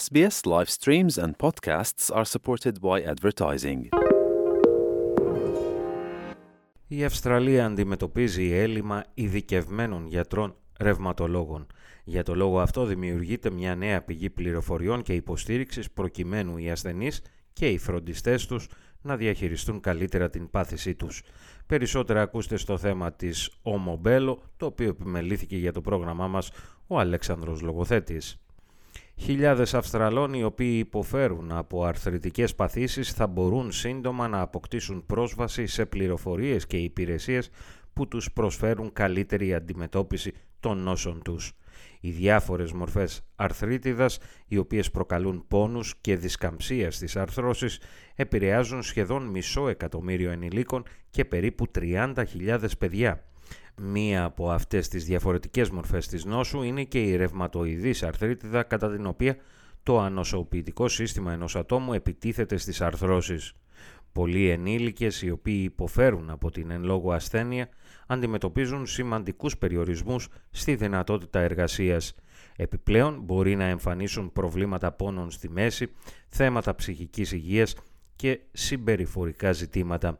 SBS live streams and podcasts are supported by advertising. Η Αυστραλία αντιμετωπίζει έλλειμμα ειδικευμένων γιατρών ρευματολόγων. Για το λόγο αυτό δημιουργείται μια νέα πηγή πληροφοριών και υποστήριξης προκειμένου οι ασθενείς και οι φροντιστές τους να διαχειριστούν καλύτερα την πάθησή τους. Περισσότερα ακούστε στο θέμα της Ομομπέλο, το οποίο επιμελήθηκε για το πρόγραμμά μας ο Αλέξανδρος Λογοθέτης. Χιλιάδες Αυστραλών οι οποίοι υποφέρουν από αρθρητικές παθήσεις θα μπορούν σύντομα να αποκτήσουν πρόσβαση σε πληροφορίες και υπηρεσίες που τους προσφέρουν καλύτερη αντιμετώπιση των νόσων τους. Οι διάφορες μορφές αρθρίτιδας, οι οποίες προκαλούν πόνους και δισκαμψία στις αρθρώσεις, επηρεάζουν σχεδόν μισό εκατομμύριο ενηλίκων και περίπου 30.000 παιδιά. Μία από αυτές τις διαφορετικές μορφές της νόσου είναι και η ρευματοειδής αρθρίτιδα κατά την οποία το ανοσοποιητικό σύστημα ενός ατόμου επιτίθεται στις αρθρώσεις. Πολλοί ενήλικες οι οποίοι υποφέρουν από την εν λόγω ασθένεια αντιμετωπίζουν σημαντικούς περιορισμούς στη δυνατότητα εργασίας. Επιπλέον μπορεί να εμφανίσουν προβλήματα πόνων στη μέση, θέματα ψυχικής υγείας και συμπεριφορικά ζητήματα.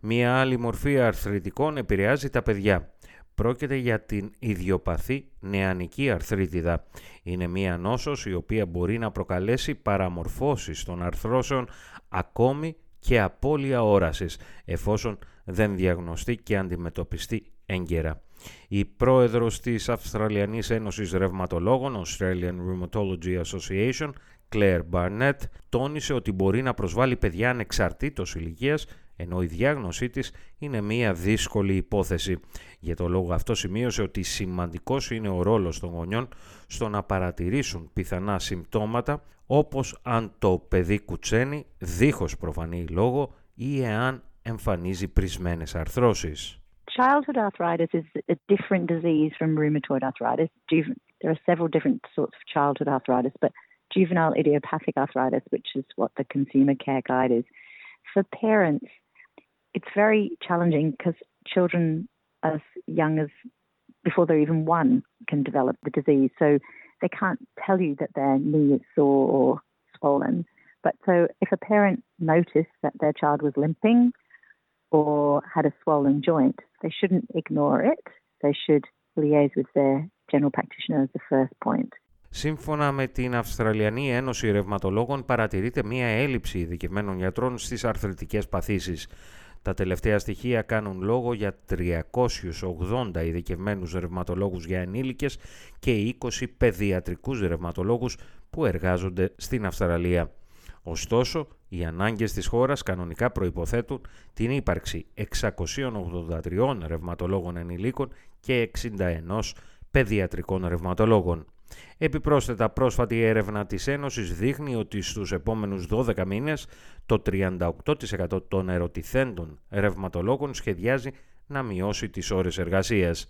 Μία άλλη μορφή αρθρητικών επηρεάζει τα παιδιά. Πρόκειται για την ιδιοπαθή νεανική αρθρίτιδα. Είναι μία νόσος η οποία μπορεί να προκαλέσει παραμορφώσεις των αρθρώσεων ακόμη και απώλεια όρασης εφόσον δεν διαγνωστεί και αντιμετωπιστεί έγκαιρα. Η πρόεδρος της Αυστραλιανής Ένωσης Ρευματολόγων, Australian Rheumatology Association, Claire Barnett, τόνισε ότι μπορεί να προσβάλλει παιδιά ανεξαρτήτως ηλικίας ενώ η διάγνωσή της είναι μία δύσκολη υπόθεση. Για το λόγο αυτό σημείωσε ότι σημαντικός είναι ο ρόλος των γονιών στο να παρατηρήσουν πιθανά συμπτώματα όπως αν το παιδί κουτσένει δίχως προφανή λόγο ή εάν εμφανίζει πρισμένες αρθρώσεις. Childhood arthritis is a different disease from rheumatoid arthritis. There are several different sorts of childhood arthritis, but juvenile idiopathic arthritis, which is what the consumer care guide is, for parents, it's very challenging because children as young as before they're even one can develop the disease. So they can't tell you that their knee is sore or swollen. But so if a parent noticed that their child was limping or had a swollen joint, they shouldn't ignore it. They should liaise with their general practitioner as the first point. Σύμφωνα με την Αυστραλιανή Ένωση Ρευματολόγων παρατηρείται μία έλλειψη ειδικευμένων γιατρών στις αρθρητικές παθήσεις. Τα τελευταία στοιχεία κάνουν λόγο για 380 ειδικευμένους ρευματολόγους για ενήλικες και 20 παιδιατρικούς ρευματολόγους που εργάζονται στην Αυστραλία. Ωστόσο, οι ανάγκες της χώρας κανονικά προϋποθέτουν την ύπαρξη 683 ρευματολόγων ενηλίκων και 61 παιδιατρικών ρευματολόγων. Επιπρόσθετα, πρόσφατη έρευνα της Ένωσης δείχνει ότι στους επόμενους 12 μήνες το 38% των ερωτηθέντων ρευματολόγων σχεδιάζει να μειώσει τις ώρες εργασίας.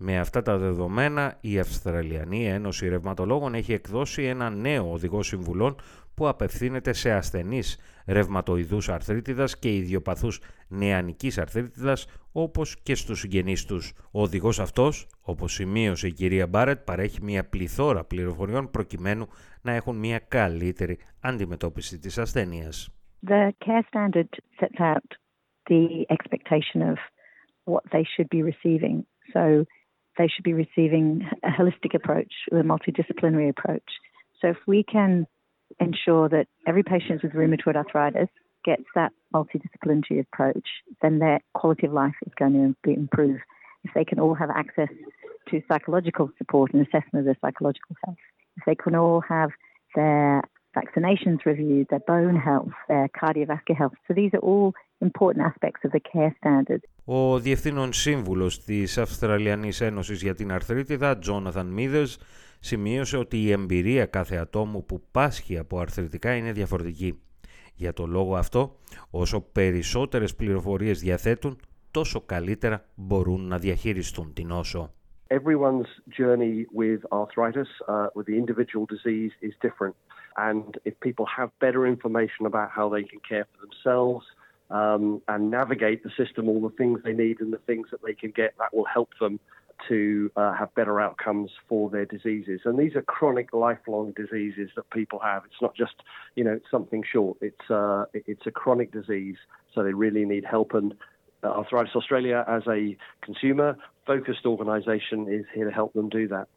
Με αυτά τα δεδομένα, η Αυστραλιανή Ένωση Ρευματολόγων έχει εκδώσει ένα νέο οδηγό συμβουλών που απευθύνεται σε ασθενείς ρευματοειδούς αρθρίτιδας και ιδιοπαθούς νεανικής αρθρίτιδας όπως και στους συγγενείς τους. Ο οδηγός αυτός, όπως σημείωσε η κυρία Μπάρετ, παρέχει μια πληθώρα πληροφοριών προκειμένου να έχουν μια καλύτερη αντιμετώπιση της ασθένειας. The care standard sets out the expectation of what they should be receiving. So they should be receiving a holistic approach, a multidisciplinary approach. So if we can ensure that every patient with rheumatoid arthritis gets that multidisciplinary approach, then their quality of life is going to improve. If they can all have access to psychological support and assessment of their psychological health, if they can all have their vaccinations reviewed, their bone health, their cardiovascular health. So these are all important aspects of the care standard. Ο Διευθύνων Σύμβουλος της Αυστραλιανής Ένωσης για την Αρθρίτιδα, Jonathan Meathers, σημείωσε ότι η εμπειρία κάθε ατόμου που πάσχει από αρθρητικά είναι διαφορετική. Για το λόγο αυτό, όσο περισσότερες πληροφορίες διαθέτουν, τόσο καλύτερα μπορούν να διαχειριστούν την νόσο. Everyone's journey with arthritis, uh, with the individual disease, is different. And if people have better information about how they can care for themselves um, and navigate the system, all the things they need and the things that they can get, that will help them to uh, have better outcomes for their diseases. And these are chronic, lifelong diseases that people have. It's not just, you know, something short. It's uh, it's a chronic disease, so they really need help. And Arthritis Australia, as a consumer focused organisation, is here to help them do that.